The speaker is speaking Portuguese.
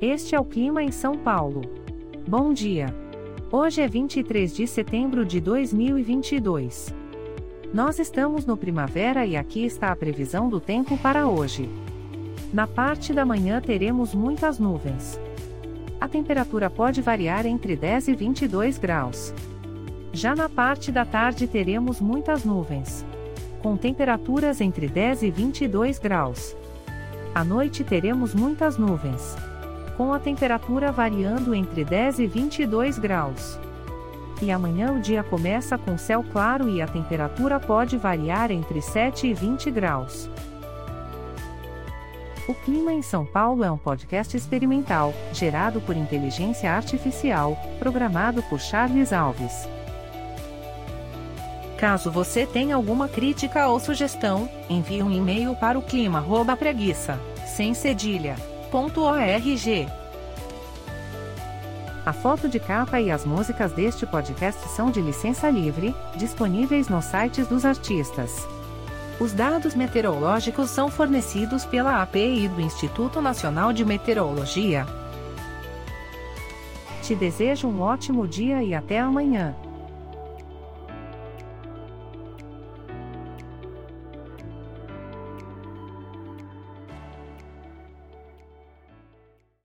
Este é o clima em São Paulo. Bom dia. Hoje é 23 de setembro de 2022. Nós estamos no primavera e aqui está a previsão do tempo para hoje. Na parte da manhã teremos muitas nuvens. A temperatura pode variar entre 10 e 22 graus. Já na parte da tarde teremos muitas nuvens. Com temperaturas entre 10 e 22 graus. À noite teremos muitas nuvens com a temperatura variando entre 10 e 22 graus. E amanhã o dia começa com céu claro e a temperatura pode variar entre 7 e 20 graus. O Clima em São Paulo é um podcast experimental, gerado por inteligência artificial, programado por Charles Alves. Caso você tenha alguma crítica ou sugestão, envie um e-mail para o clima@preguiça, sem cedilha A foto de capa e as músicas deste podcast são de licença livre, disponíveis nos sites dos artistas. Os dados meteorológicos são fornecidos pela API do Instituto Nacional de Meteorologia. Te desejo um ótimo dia e até amanhã.